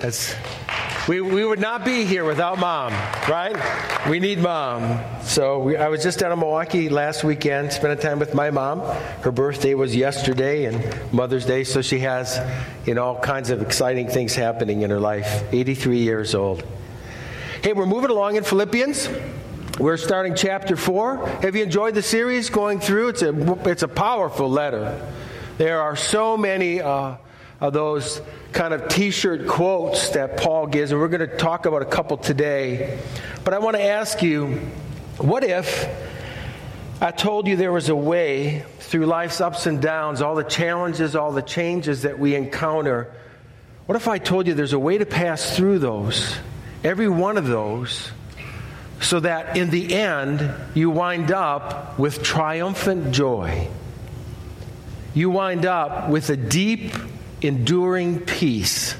That's, we, we would not be here without mom, right? We need mom. So we, I was just down in Milwaukee last weekend, spending time with my mom. Her birthday was yesterday and Mother's Day, so she has, you know, all kinds of exciting things happening in her life. 83 years old. Hey, we're moving along in Philippians. We're starting chapter 4. Have you enjoyed the series going through? It's a, it's a powerful letter. There are so many uh, of those kind of t shirt quotes that Paul gives, and we're going to talk about a couple today. But I want to ask you what if I told you there was a way through life's ups and downs, all the challenges, all the changes that we encounter? What if I told you there's a way to pass through those, every one of those? so that in the end you wind up with triumphant joy. You wind up with a deep, enduring peace.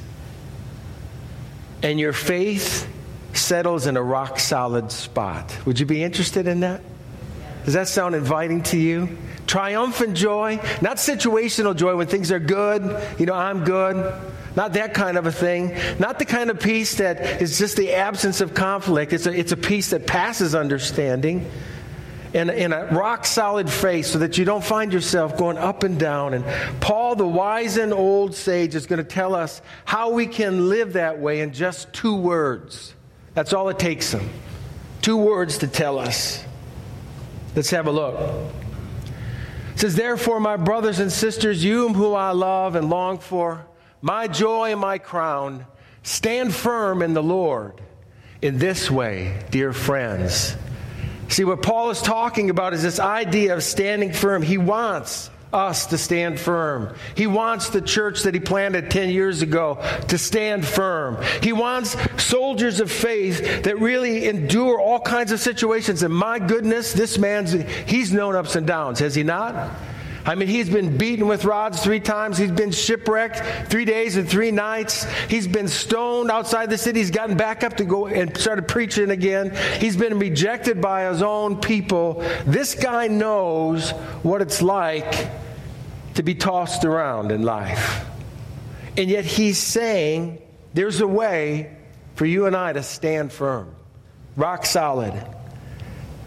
And your faith settles in a rock solid spot. Would you be interested in that? Does that sound inviting to you? Triumphant joy, not situational joy when things are good, you know, I'm good. Not that kind of a thing. Not the kind of peace that is just the absence of conflict. It's a, it's a peace that passes understanding and a rock solid faith so that you don't find yourself going up and down. And Paul, the wise and old sage, is going to tell us how we can live that way in just two words. That's all it takes him. Two words to tell us. Let's have a look. It says, Therefore, my brothers and sisters, you whom I love and long for, my joy and my crown, stand firm in the Lord. In this way, dear friends. See, what Paul is talking about is this idea of standing firm. He wants us to stand firm. He wants the church that he planted 10 years ago to stand firm. He wants soldiers of faith that really endure all kinds of situations. And my goodness, this man's, he's known ups and downs, has he not? I mean, he's been beaten with rods three times. He's been shipwrecked three days and three nights. He's been stoned outside the city. He's gotten back up to go and started preaching again. He's been rejected by his own people. This guy knows what it's like to be tossed around in life. And yet he's saying there's a way for you and I to stand firm, rock solid.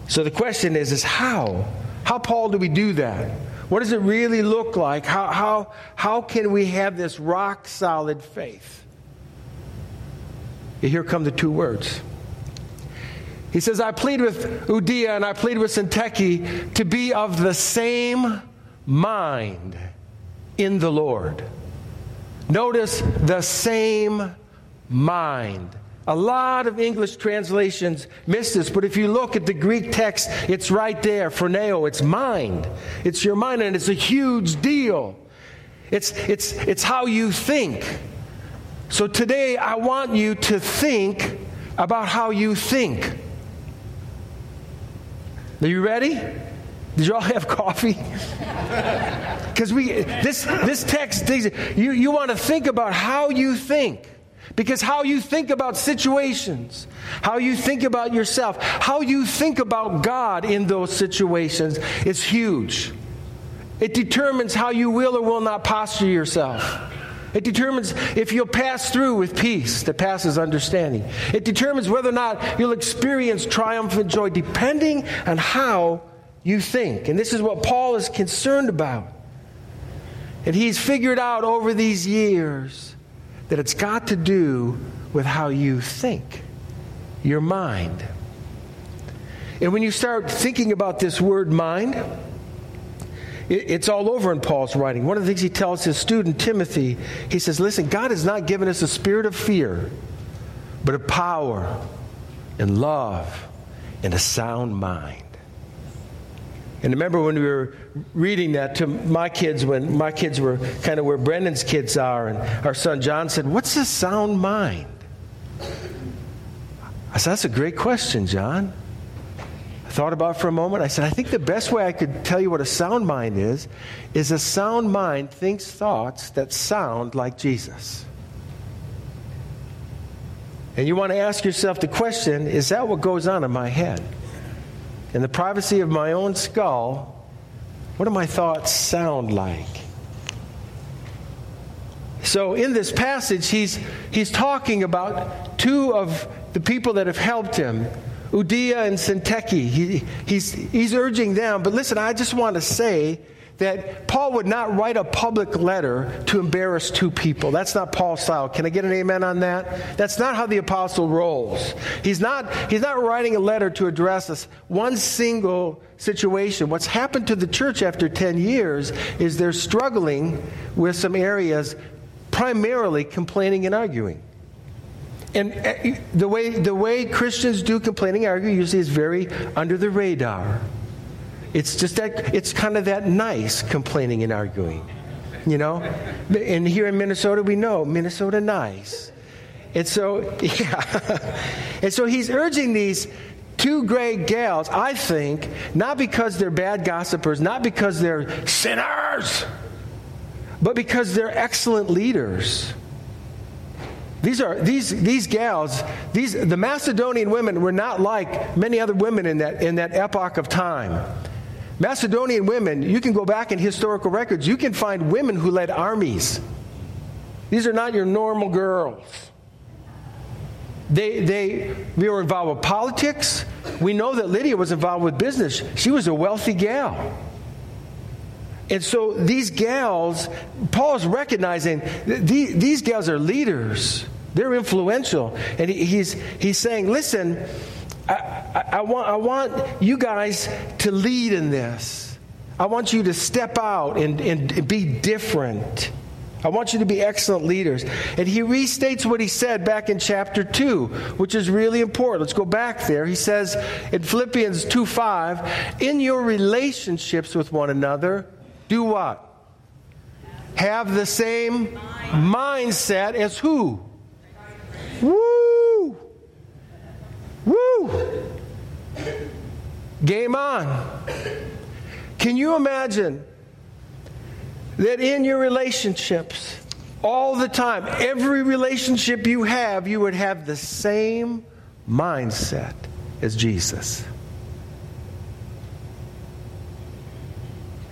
So the question is, is how? How, Paul, do we do that? What does it really look like? How, how, how can we have this rock solid faith? Here come the two words. He says, I plead with Euodia and I plead with Syntyche to be of the same mind in the Lord. Notice the same mind. A lot of English translations miss this, but if you look at the Greek text, it's right there. Phroneo, it's mind. It's your mind, and it's a huge deal. It's, it's, it's how you think. So today, I want you to think about how you think. Are you ready? Did you all have coffee? Because we this this text you, you want to think about how you think. Because how you think about situations, how you think about yourself, how you think about God in those situations is huge. It determines how you will or will not posture yourself. It determines if you'll pass through with peace that passes understanding. It determines whether or not you'll experience triumphant joy, depending on how you think. And this is what Paul is concerned about. And he's figured out over these years that it's got to do with how you think, your mind. And when you start thinking about this word mind, it's all over in Paul's writing. One of the things he tells his student Timothy, he says, Listen, God has not given us a spirit of fear, but of power and love and a sound mind. And remember when we were reading that to my kids, when my kids were kind of where Brendan's kids are, and our son John said, What's a sound mind? I said, That's a great question, John. I thought about for a moment. I said, I think the best way I could tell you what a sound mind is, is a sound mind thinks thoughts that sound like Jesus. And you want to ask yourself the question is that what goes on in my head? In the privacy of my own skull, what do my thoughts sound like? So in this passage, he's, he's talking about two of the people that have helped him, Euodia and Syntyche. He, he's, he's urging them. But listen, I just want to say that Paul would not write a public letter to embarrass two people. That's not Paul's style. Can I get an amen on that? That's not how the apostle rolls. He's not, he's not writing a letter to address us one single situation. What's happened to the church after 10 years is they're struggling with some areas, primarily complaining and arguing. And uh, the way, the way Christians do complaining and arguing usually is very under the radar. It's just that, it's kind of that nice complaining and arguing, you know? And here in Minnesota, we know Minnesota nice. And so, yeah. and so he's urging these two great gals, I think, not because they're bad gossipers, not because they're sinners, but because they're excellent leaders. These are these these gals, these the Macedonian women were not like many other women in that in that epoch of time. Macedonian women, you can go back in historical records, you can find women who led armies. These are not your normal girls. They, they, were involved with politics. We know that Lydia was involved with business. She was a wealthy gal. And so these gals, Paul's recognizing these, these gals are leaders. They're influential. And he, he's, he's saying, listen, I, I, want, I want you guys to lead in this. I want you to step out and, and be different. I want you to be excellent leaders. And he restates what he said back in chapter 2, which is really important. Let's go back there. He says in Philippians 2 5, in your relationships with one another, do what? Have the same mindset as who? Woo! Woo! Game on. Can you imagine that in your relationships, all the time, every relationship you have, you would have the same mindset as Jesus?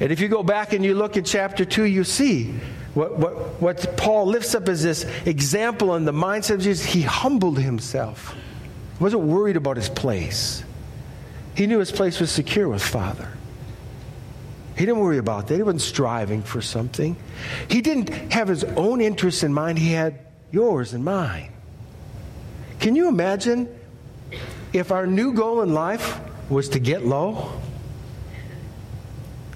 And if you go back and you look at chapter 2, you see what, what, what Paul lifts up as this example in the mindset of Jesus. He humbled himself wasn't worried about his place. He knew his place was secure with Father. He didn't worry about that. He wasn't striving for something. He didn't have his own interests in mind. He had yours and mine. Can you imagine if our new goal in life was to get low?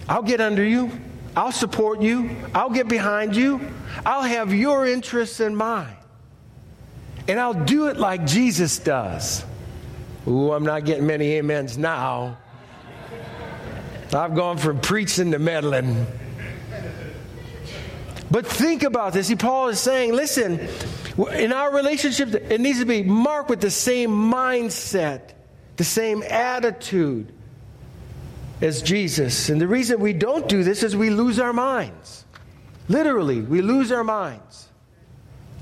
I'll get under you. I'll support you. I'll get behind you. I'll have your interests in mind. And I'll do it like Jesus does. Ooh, I'm not getting many amens now. I've gone from preaching to meddling. But think about this. See, Paul is saying, listen, in our relationship, it needs to be marked with the same mindset, the same attitude as Jesus. And the reason we don't do this is we lose our minds. Literally, we lose our minds.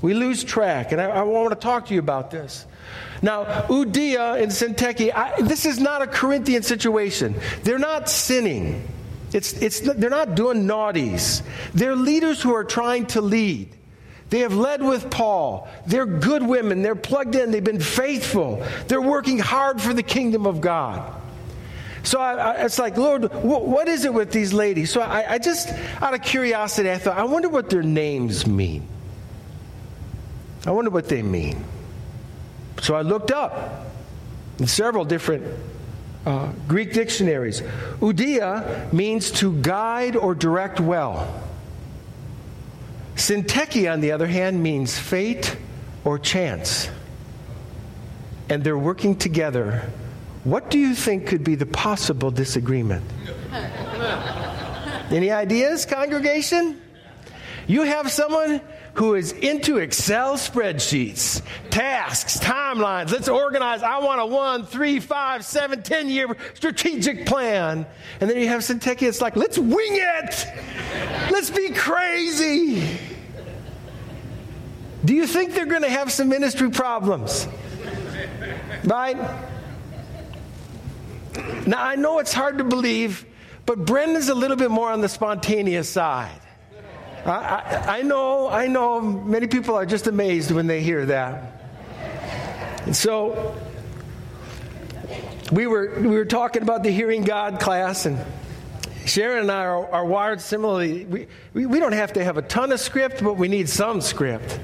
We lose track, and I, I want to talk to you about this. Now, Euodia and Syntyche, I, this is not a Corinthian situation. They're not sinning. It's, it's, they're not doing naughties. They're leaders who are trying to lead. They have led with Paul. They're good women. They're plugged in. They've been faithful. They're working hard for the kingdom of God. So I, I, it's like, Lord, wh- what is it with these ladies? So I, I just, out of curiosity, I thought, I wonder what their names mean. I wonder what they mean. So I looked up in several different uh, Greek dictionaries. Euodia means to guide or direct well. Syntyche, on the other hand, means fate or chance. And they're working together. What do you think could be the possible disagreement? Any ideas, congregation? You have someone who is into Excel spreadsheets, tasks, timelines. Let's organize. I want a one, three, five, seven, ten year strategic plan. And then you have Syntyche, it's like, let's wing it. Let's be crazy. Do you think they're going to have some ministry problems? Right? Now, I know it's hard to believe, but Brendan's a little bit more on the spontaneous side. I, I, know, I know many people are just amazed when they hear that. And so we were, we were talking about the Hearing God class, and Sharon and I are, are wired similarly. We, we, we don't have to have a ton of script, but we need some script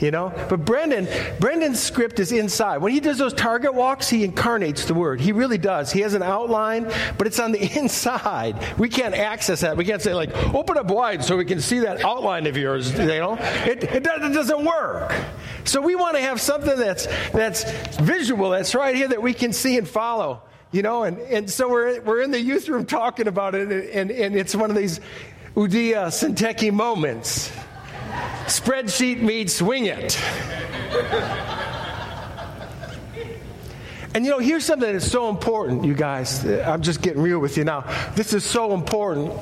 you know? But brendan brendan's script is inside. When he does those target walks he incarnates the word. He really does. He has an outline but it's on the inside. We can't access that. We can't say like open up wide so we can see that outline of yours you know? It, it, it doesn't work. So we want to have something that's that's visual that's right here that we can see and follow you know? And, and so we're, we're in the youth room talking about it and, and it's one of these Euodia Syntyche moments Spreadsheet meets wing it. And you know, here's something that's so important, you guys. I'm just getting real with you now. This is so important.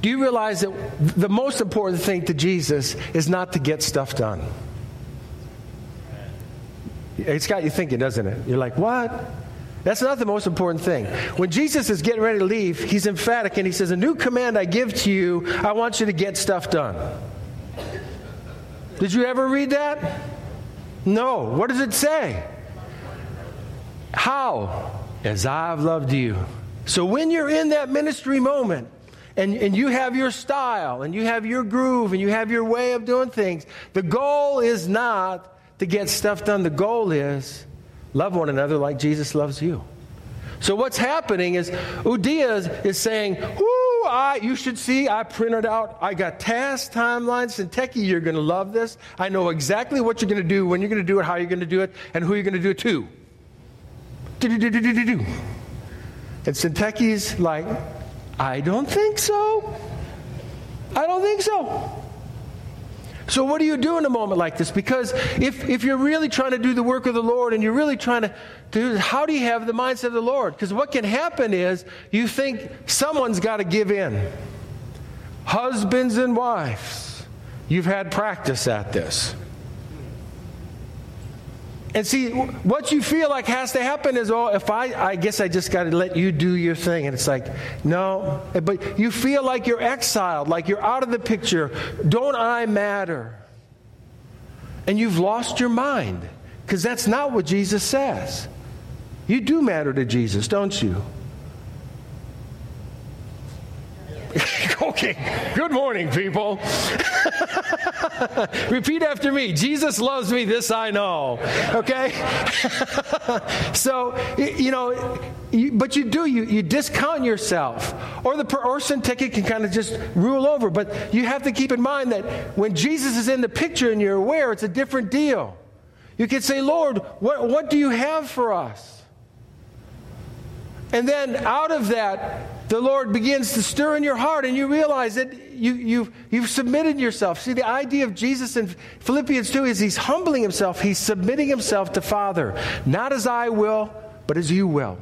Do you realize that the most important thing to Jesus is not to get stuff done? It's got you thinking, doesn't it? You're like, what? That's not the most important thing. When Jesus is getting ready to leave, he's emphatic and he says, A new command I give to you, I want you to get stuff done. Did you ever read that? No. What does it say? How? As I've loved you. So when you're in that ministry moment, and, and you have your style, and you have your groove, and you have your way of doing things, the goal is not to get stuff done. The goal is love one another like Jesus loves you. So what's happening is Euodia is saying, I, you should see, I printed out, I got task timelines. And Techie, you're going to love this. I know exactly what you're going to do, when you're going to do it, how you're going to do it, and who you're going to do it to. Do-do-do-do-do-do. And Syntyche's like, I don't think so. I don't think so. So, what do you do in a moment like this? Because if, if you're really trying to do the work of the Lord and you're really trying to do, how do you have the mindset of the Lord? Because what can happen is you think someone's got to give in. Husbands and wives, you've had practice at this. And see, what you feel like has to happen is, oh, if I, I guess I just got to let you do your thing. And it's like, no. But you feel like you're exiled, like you're out of the picture. Don't I matter? And you've lost your mind because that's not what Jesus says. You do matter to Jesus, don't you? Okay, good morning, people. Repeat after me Jesus loves me, this I know. Okay? so, you know, but you do, you, you discount yourself. Or the person ticket can kind of just rule over. But you have to keep in mind that when Jesus is in the picture and you're aware, it's a different deal. You can say, Lord, what, what do you have for us? And then out of that, the Lord begins to stir in your heart, and you realize that you, you've, you've submitted yourself. See, the idea of Jesus in Philippians 2 is he's humbling himself, he's submitting himself to Father. Not as I will, but as you will.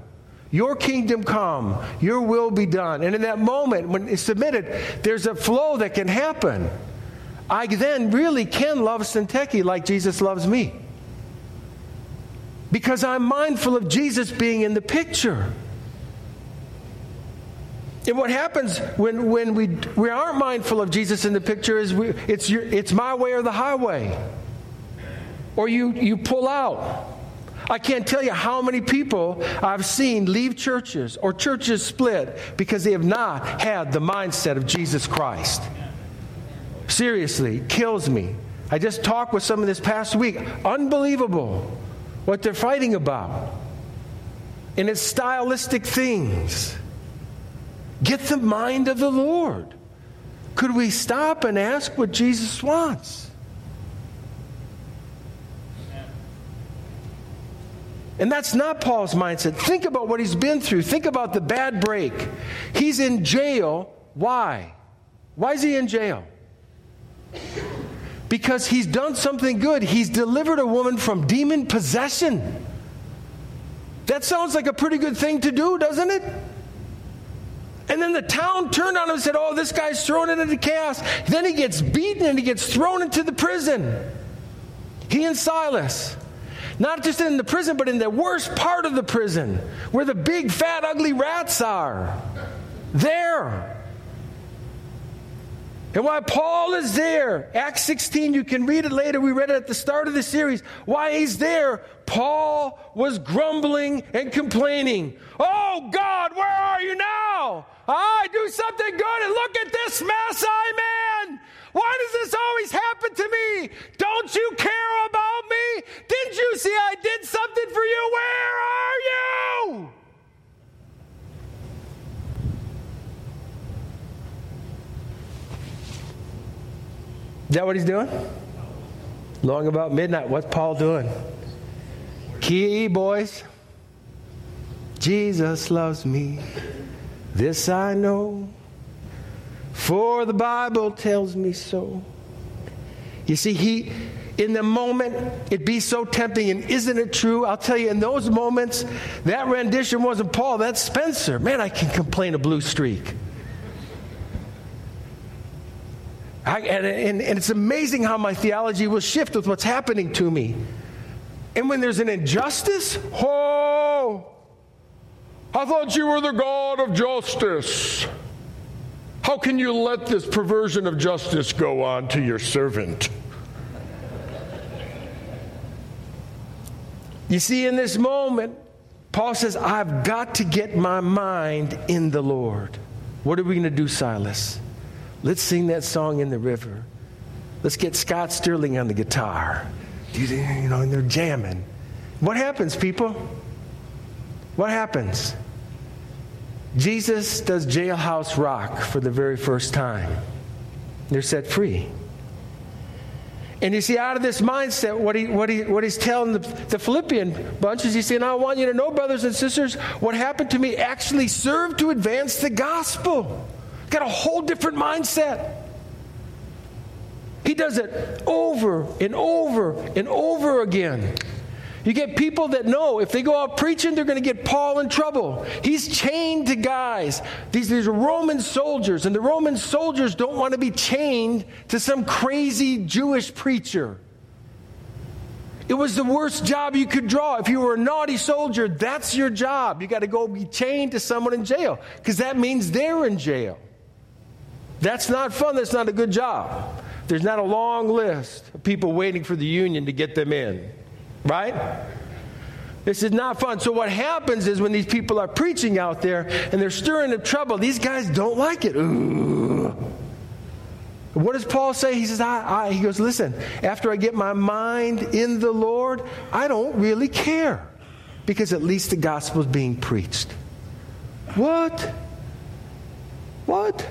Your kingdom come, your will be done. And in that moment, when it's submitted, there's a flow that can happen. I then really can love Syntyche like Jesus loves me. Because I'm mindful of Jesus being in the picture. And what happens when, when we, we aren't mindful of Jesus in the picture is we, it's, your, it's my way or the highway. Or you, you pull out. I can't tell you how many people I've seen leave churches or churches split because they have not had the mindset of Jesus Christ. Seriously, kills me. I just talked with someone this past week. Unbelievable what they're fighting about. And it's stylistic things. Get the mind of the Lord. Could we stop and ask what Jesus wants? And that's not Paul's mindset. Think about what he's been through. Think about the bad break. He's in jail. Why? Why is he in jail? Because he's done something good. He's delivered a woman from demon possession. That sounds like a pretty good thing to do, doesn't it? And then the town turned on him and said, Oh, this guy's thrown into the chaos. Then he gets beaten and he gets thrown into the prison. He and Silas. Not just in the prison, but in the worst part of the prison, where the big, fat, ugly rats are. There. And why Paul is there, Acts 16, you can read it later. We read it at the start of the series. Why he's there, Paul was grumbling and complaining. Oh God, where are you now? I do something good and look at this mess I'm in. Why does this always happen to me? Don't you care about me? Didn't you see I did something for you? Where are you? Is that what he's doing? Long about midnight. What's Paul doing? Key, boys. Jesus loves me. This I know. For the Bible tells me so. You see, he, in the moment, it'd be so tempting, and isn't it true? I'll tell you, in those moments, that rendition wasn't Paul, that's Spencer. Man, I can complain a blue streak. I, and, and, and it's amazing how my theology will shift with what's happening to me. And when there's an injustice, oh, I thought you were the God of justice. How can you let this perversion of justice go on to your servant? You see, in this moment, Paul says, I've got to get my mind in the Lord. What are we going to do, Silas? Let's sing that song in the river. Let's get Scott Sterling on the guitar. You know, and they're jamming. What happens, people? What happens? Jesus does jailhouse rock for the very first time. They're set free. And you see, out of this mindset, what, he, what, he, what he's telling the, the Philippian bunch is he's saying, I want you to know, brothers and sisters, what happened to me actually served to advance the gospel. Got a whole different mindset. He does it over and over and over again. You get people that know if they go out preaching, they're going to get Paul in trouble. He's chained to guys. These, these are Roman soldiers, and the Roman soldiers don't want to be chained to some crazy Jewish preacher. It was the worst job you could draw. If you were a naughty soldier, that's your job. You got to go be chained to someone in jail because that means they're in jail. That's not fun. That's not a good job. There's not a long list of people waiting for the union to get them in. Right? This is not fun. So, what happens is when these people are preaching out there and they're stirring up trouble, these guys don't like it. Ooh. What does Paul say? He says, I, I, he goes, listen, after I get my mind in the Lord, I don't really care because at least the gospel is being preached. What? What?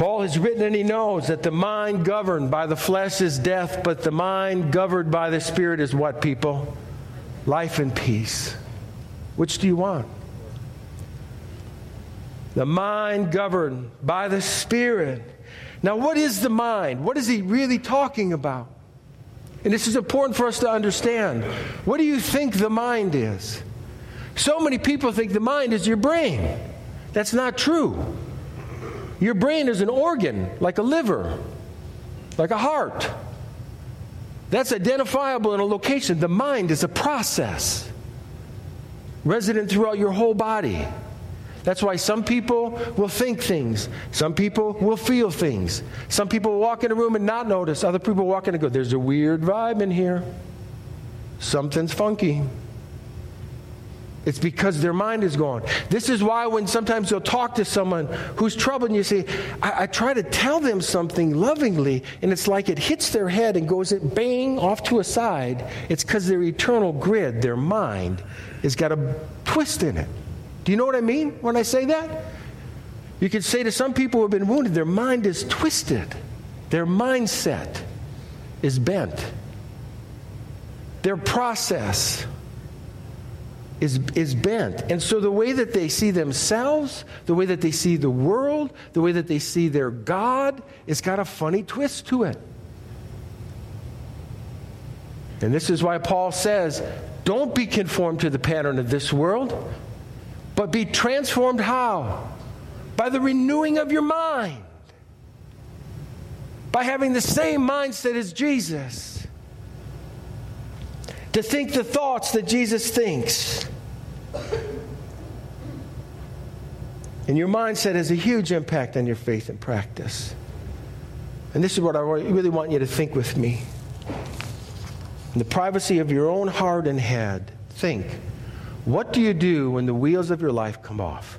Paul has written and he knows that the mind governed by the flesh is death, but the mind governed by the Spirit is what, people? Life and peace. Which do you want? The mind governed by the Spirit. Now, what is the mind? What is he really talking about? And this is important for us to understand. What do you think the mind is? So many people think the mind is your brain. That's not true. Your brain is an organ, like a liver, like a heart. That's identifiable in a location. The mind is a process resident throughout your whole body. That's why some people will think things. Some people will feel things. Some people walk in a room and not notice. Other people walk in and go, There's a weird vibe in here. Something's funky. It's because their mind is gone. This is why when sometimes you'll talk to someone who's troubled and you say, I, I try to tell them something lovingly, and it's like it hits their head and goes bang off to a side. It's because their eternal grid, their mind, has got a twist in it. Do you know what I mean when I say that? You could say to some people who have been wounded, their mind is twisted, their mindset is bent, their process is, is bent. And so the way that they see themselves, the way that they see the world, the way that they see their God, it's got a funny twist to it. And this is why Paul says, don't be conformed to the pattern of this world, but be transformed how? By the renewing of your mind. By having the same mindset as Jesus to think the thoughts that Jesus thinks. And your mindset has a huge impact on your faith and practice. And this is what I really want you to think with me. In the privacy of your own heart and head, think what do you do when the wheels of your life come off?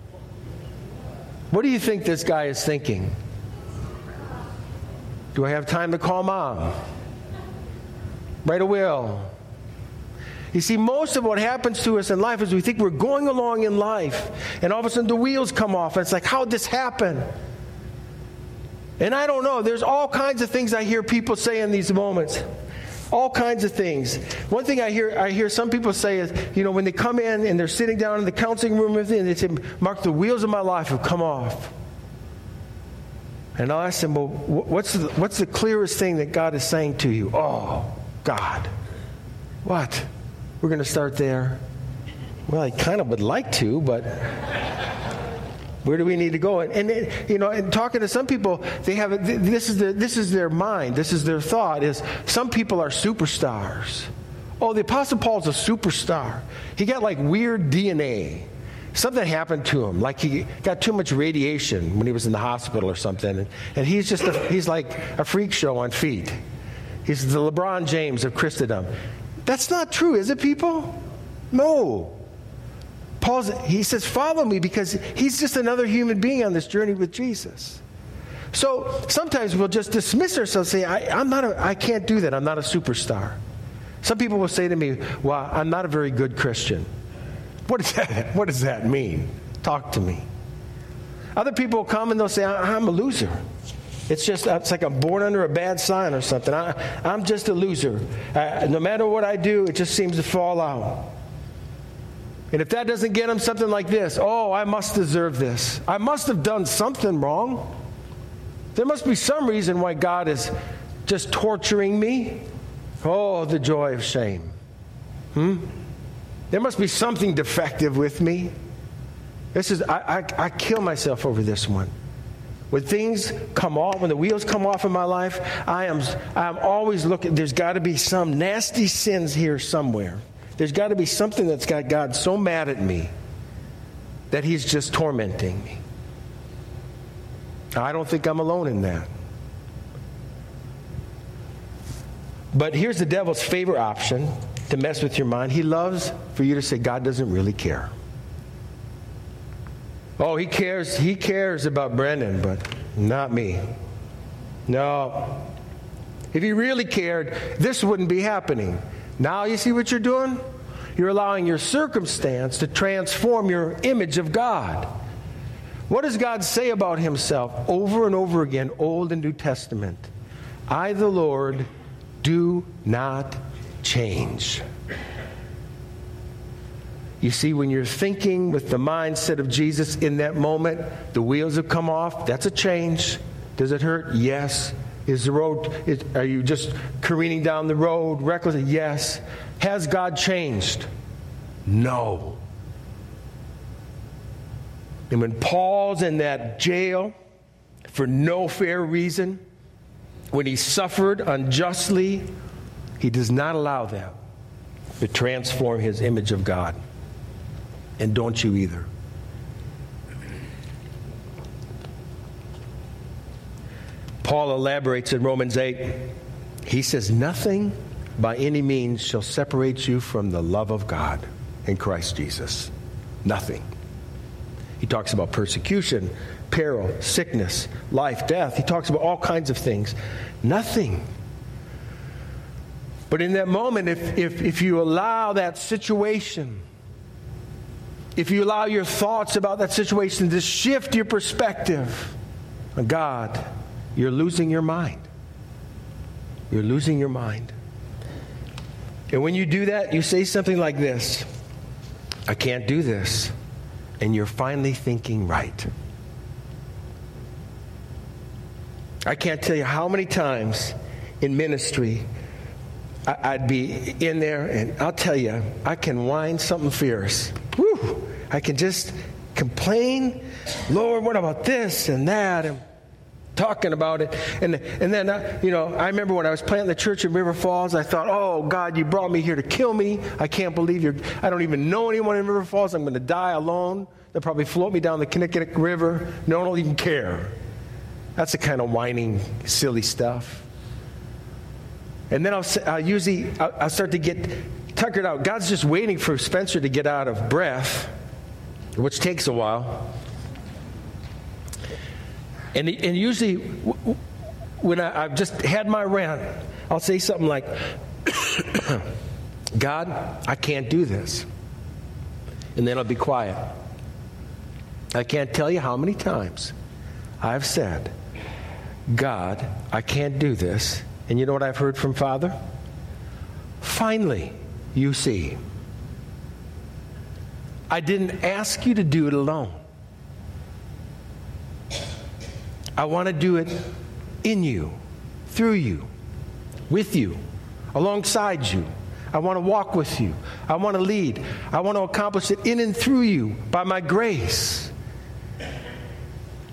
What do you think this guy is thinking? Do I have time to call mom? Write a will? You see, most of what happens to us in life is we think we're going along in life, and all of a sudden the wheels come off, and it's like, how'd this happen? And I don't know. There's all kinds of things I hear people say in these moments. All kinds of things. One thing I hear, I hear some people say is, you know, when they come in and they're sitting down in the counseling room with me, and they say, Mark, the wheels of my life have come off. And I'll ask them, well, what's the, what's the clearest thing that God is saying to you? Oh, God. What? We're going to start there. Well, I kind of would like to, but where do we need to go? And, and, you know, and talking to some people, they have this is their, this is their mind, this is their thought. Is some people are superstars. Oh, the Apostle Paul's a superstar. He got like weird DNA. Something happened to him, like he got too much radiation when he was in the hospital or something, and, and he's just a, he's like a freak show on feet. He's the LeBron James of Christendom. That's not true, is it, people? No. Paul's, he says, follow me because he's just another human being on this journey with Jesus. So sometimes we'll just dismiss ourselves, say, I, I'm not I can't do that. I'm not a superstar. Some people will say to me, Well, I'm not a very good Christian. What does that, what does that mean? Talk to me. Other people will come and they'll say, I'm a loser. It's just, it's like I'm born under a bad sign or something. I, I'm just a loser. I, no matter what I do, it just seems to fall out. And if that doesn't get them something like this, oh, I must deserve this. I must have done something wrong. There must be some reason why God is just torturing me. Oh, the joy of shame. Hmm? There must be something defective with me. This is, I, I, I kill myself over this one. When things come off, when the wheels come off in my life, I am I'm always looking, there's got to be some nasty sins here somewhere. There's got to be something that's got God so mad at me that he's just tormenting me. I don't think I'm alone in that. But here's the devil's favorite option to mess with your mind. He loves for you to say, God doesn't really care. Oh, he cares. He cares about Brendan, but not me. No. If he really cared, this wouldn't be happening. Now you see what you're doing? You're allowing your circumstance to transform your image of God. What does God say about himself over and over again, Old and New Testament? I, the Lord, do not change. You see, when you're thinking with the mindset of Jesus in that moment, the wheels have come off. That's a change. Does it hurt? Yes. Is the road, is, are you just careening down the road recklessly? Yes. Has God changed? No. And when Paul's in that jail for no fair reason, when he suffered unjustly, he does not allow that to transform his image of God and don't you either. Paul elaborates in Romans 8. He says, Nothing by any means shall separate you from the love of God in Christ Jesus. Nothing. He talks about persecution, peril, sickness, life, death. He talks about all kinds of things. Nothing. But in that moment, if, if, if you allow that situation if you allow your thoughts about that situation to shift your perspective on God, you're losing your mind. You're losing your mind. And when you do that, you say something like this I can't do this. And you're finally thinking right. I can't tell you how many times in ministry I'd be in there, and I'll tell you, I can whine something fierce. Woo! I can just complain, Lord, what about this and that? And talking about it. And, and then, uh, you know, I remember when I was planting the church in River Falls, I thought, oh, God, you brought me here to kill me. I can't believe you're, I don't even know anyone in River Falls. I'm going to die alone. They'll probably float me down the Kinnickinnic River. No one will even care. That's the kind of whining, silly stuff. And then I'll, I'll usually I'll, I'll start to get tuckered out. God's just waiting for Spencer to get out of breath, which takes a while. And, and usually, when I, I've just had my rant, I'll say something like, God, I can't do this. And then I'll be quiet. I can't tell you how many times I've said, God, I can't do this. And you know what I've heard from Father? Finally, you see. I didn't ask you to do it alone. I want to do it in you, through you, with you, alongside you. I want to walk with you. I want to lead. I want to accomplish it in and through you by my grace.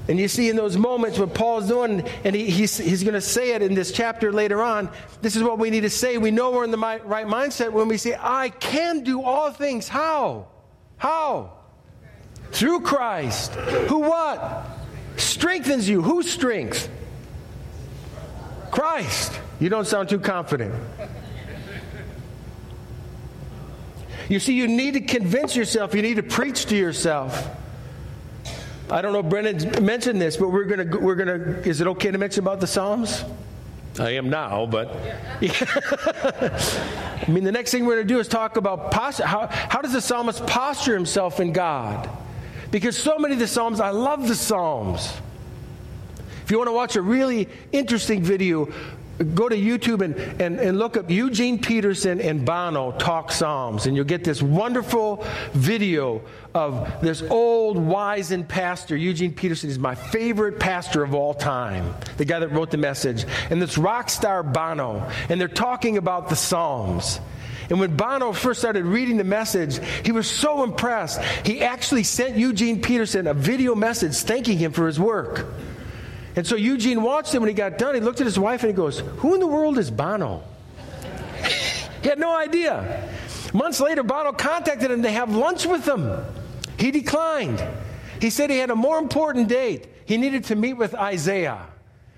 And you see, in those moments what Paul's doing, and he, he's, he's going to say it in this chapter later on, this is what we need to say. We know we're in the right mindset when we say, I can do all things. How? How? Through Christ. Who what? Strengthens you. Whose strength? Christ. You don't sound too confident. You see, you need to convince yourself, you need to preach to yourself. I don't know if Brendan mentioned this, but we're going to, we're going to, is it okay to mention about the Psalms? I am now, but I mean, the next thing we're going to do is talk about posture. How, how does the psalmist posture himself in God? Because so many of the Psalms, I love the Psalms. If you want to watch a really interesting video, go to YouTube and, and, and look up Eugene Peterson and Bono talk Psalms, and you'll get this wonderful video of this old wizened pastor. Eugene Peterson is my favorite pastor of all time, the guy that wrote the message, and this rock star Bono, and they're talking about the Psalms. And when Bono first started reading the message, he was so impressed. He actually sent Eugene Peterson a video message thanking him for his work. And so Eugene watched him when he got done. He looked at his wife and he goes, Who in the world is Bono? he had no idea. Months later, Bono contacted him to have lunch with him. He declined. He said he had a more important date. He needed to meet with Isaiah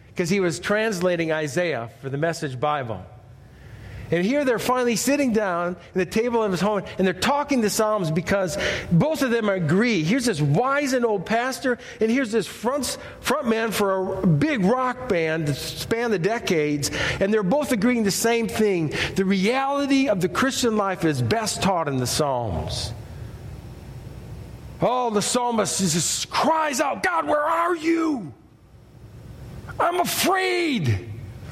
because he was translating Isaiah for the Message Bible. And here they're finally sitting down at the table of his home and they're talking the Psalms because both of them agree. Here's this wise and old pastor, and here's this front, front man for a big rock band that span the decades, and they're both agreeing the same thing. The reality of the Christian life is best taught in the Psalms. Oh, the psalmist just cries out, God, where are you? I'm afraid.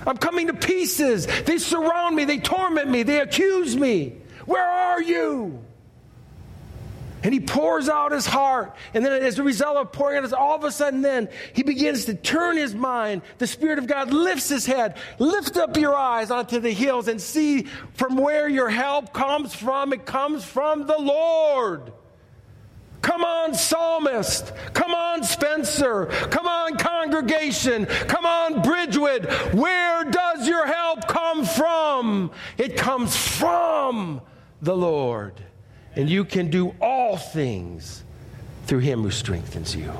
I'm coming to pieces. They surround me. They torment me. They accuse me. Where are you? And he pours out his heart. And then, as a result of pouring out his, all of a sudden, then he begins to turn his mind. The Spirit of God lifts his head. Lift up your eyes onto the hills and see from where your help comes from. It comes from the Lord. Come on, psalmist. Come on, Spencer. Come on, congregation. Come on, Bridgewood. Where does your help come from? It comes from the Lord. And you can do all things through him who strengthens you.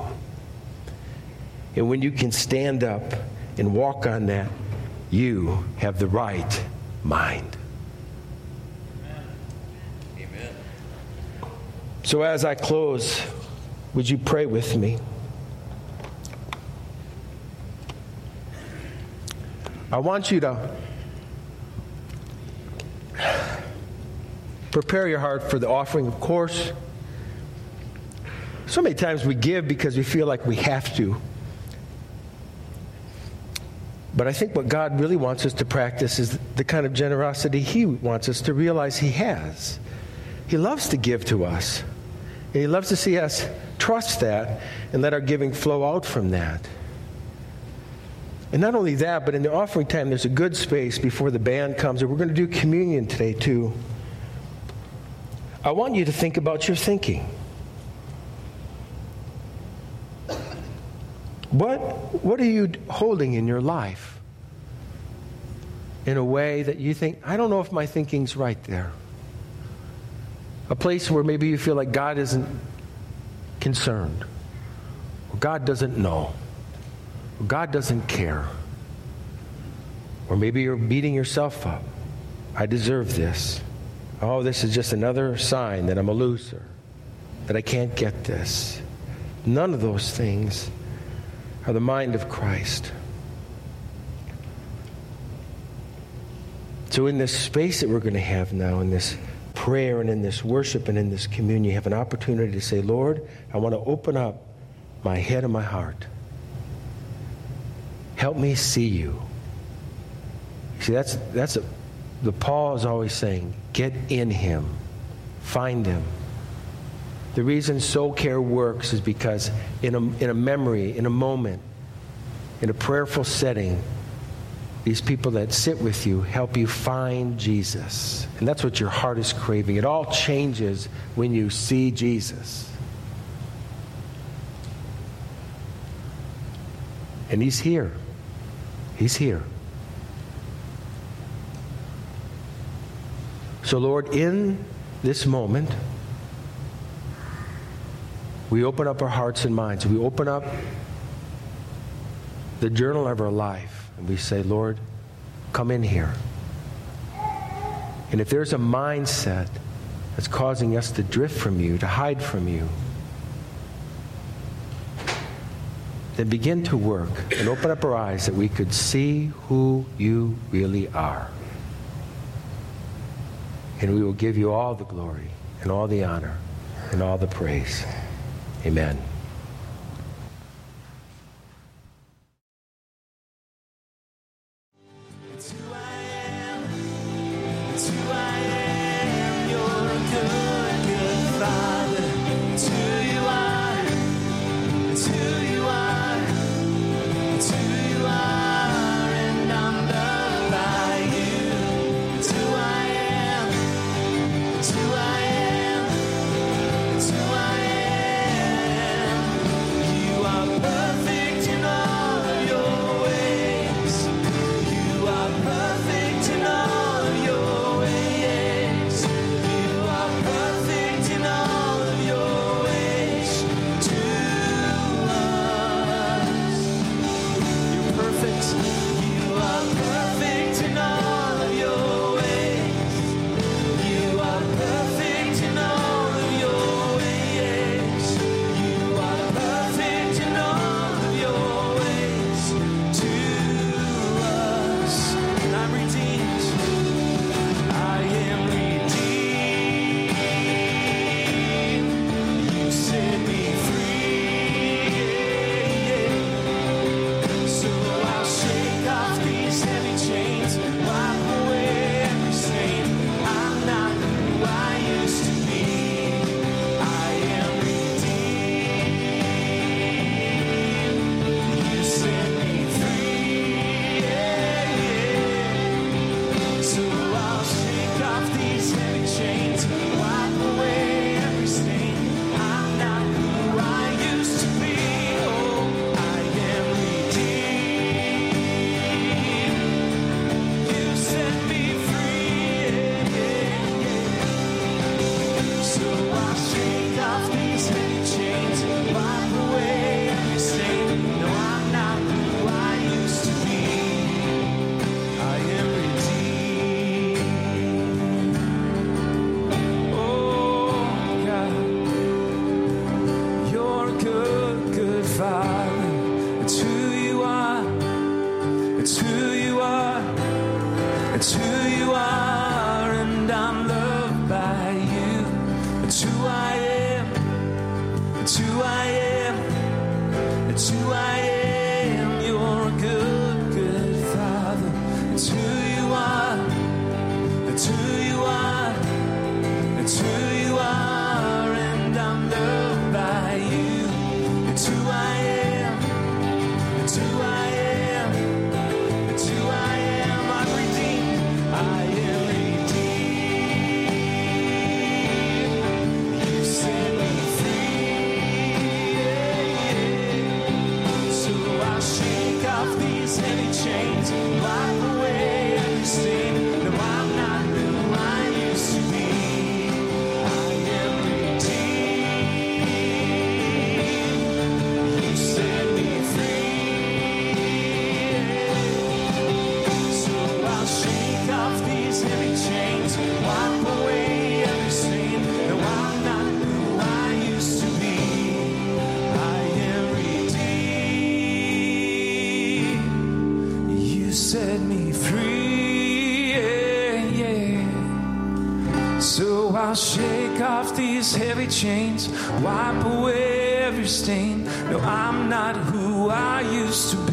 And when you can stand up and walk on that, you have the right mind. So, as I close, would you pray with me? I want you to prepare your heart for the offering, of course. So many times we give because we feel like we have to. But I think what God really wants us to practice is the kind of generosity He wants us to realize He has. He loves to give to us. And he loves to see us trust that and let our giving flow out from that. And not only that, but in the offering time, there's a good space before the band comes, and we're going to do communion today too. I want you to think about your thinking. What, what are you holding in your life in a way that you think, I don't know if my thinking's right there? A place where maybe you feel like God isn't concerned, or God doesn't know, or God doesn't care, or maybe you're beating yourself up. I deserve this. Oh, this is just another sign that I'm a loser, that I can't get this. None of those things are the mind of Christ. So, in this space that we're going to have now, in this prayer and in this worship and in this communion, you have an opportunity to say, Lord, I want to open up my head and my heart. Help me see you. See, that's, that's a, the Paul is always saying, get in him, find him. The reason soul care works is because in a, in a memory, in a moment, in a prayerful setting, these people that sit with you help you find Jesus. And that's what your heart is craving. It all changes when you see Jesus. And He's here. He's here. So, Lord, in this moment, we open up our hearts and minds. We open up the journal of our life and we say, Lord, come in here. And if there's a mindset that's causing us to drift from you, to hide from you, then begin to work and open up our eyes that we could see who you really are. And we will give you all the glory and all the honor and all the praise. Amen. These heavy chains, wipe away every stain. No, I'm not who I used to be.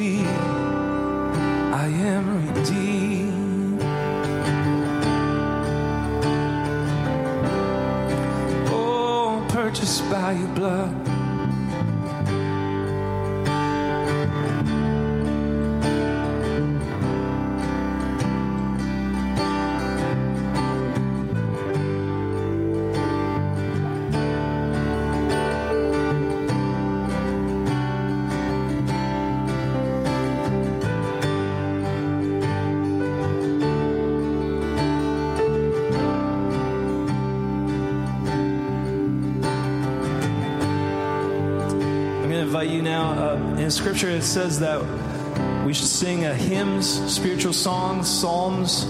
Scripture it says that we should sing hymns, spiritual songs, psalms,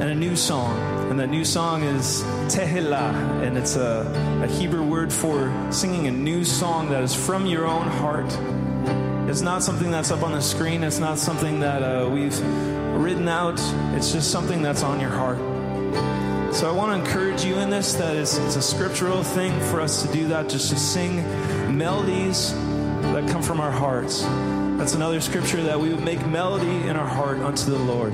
and a new song. And that new song is Tehillah, and it's a, a Hebrew word for singing a new song that is from your own heart. It's not something that's up on the screen. It's not something that uh, we've written out. It's just something that's on your heart. So I want to encourage you in this that it's, it's a scriptural thing for us to do that, just to sing melodies that come from our hearts. That's another scripture that we would make melody in our heart unto the Lord.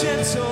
Father